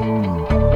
Música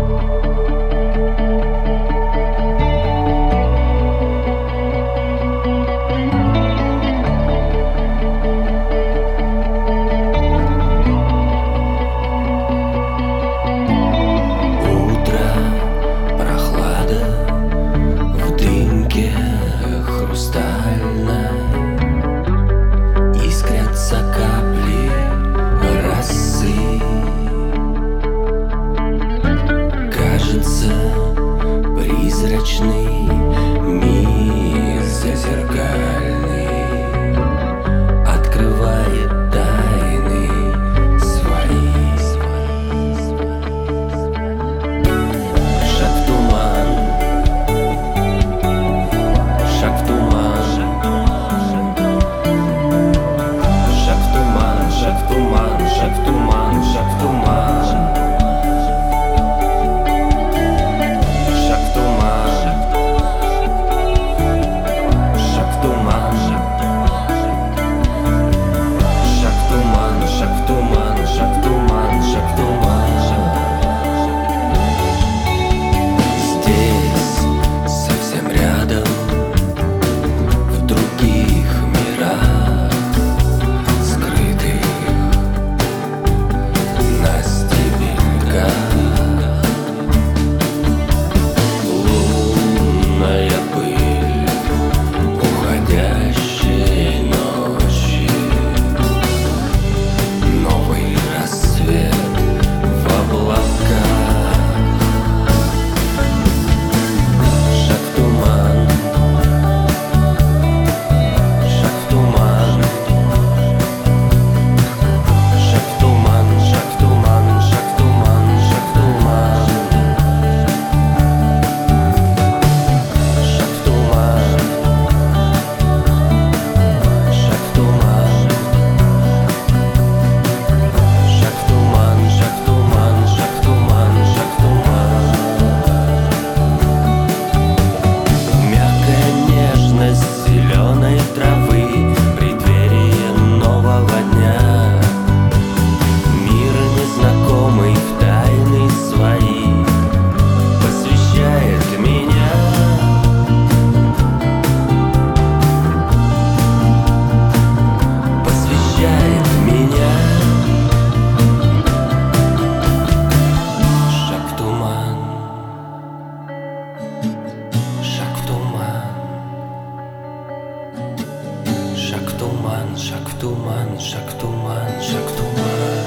Shaktuman, Shaktuman, Shaktuman, Shaktuman.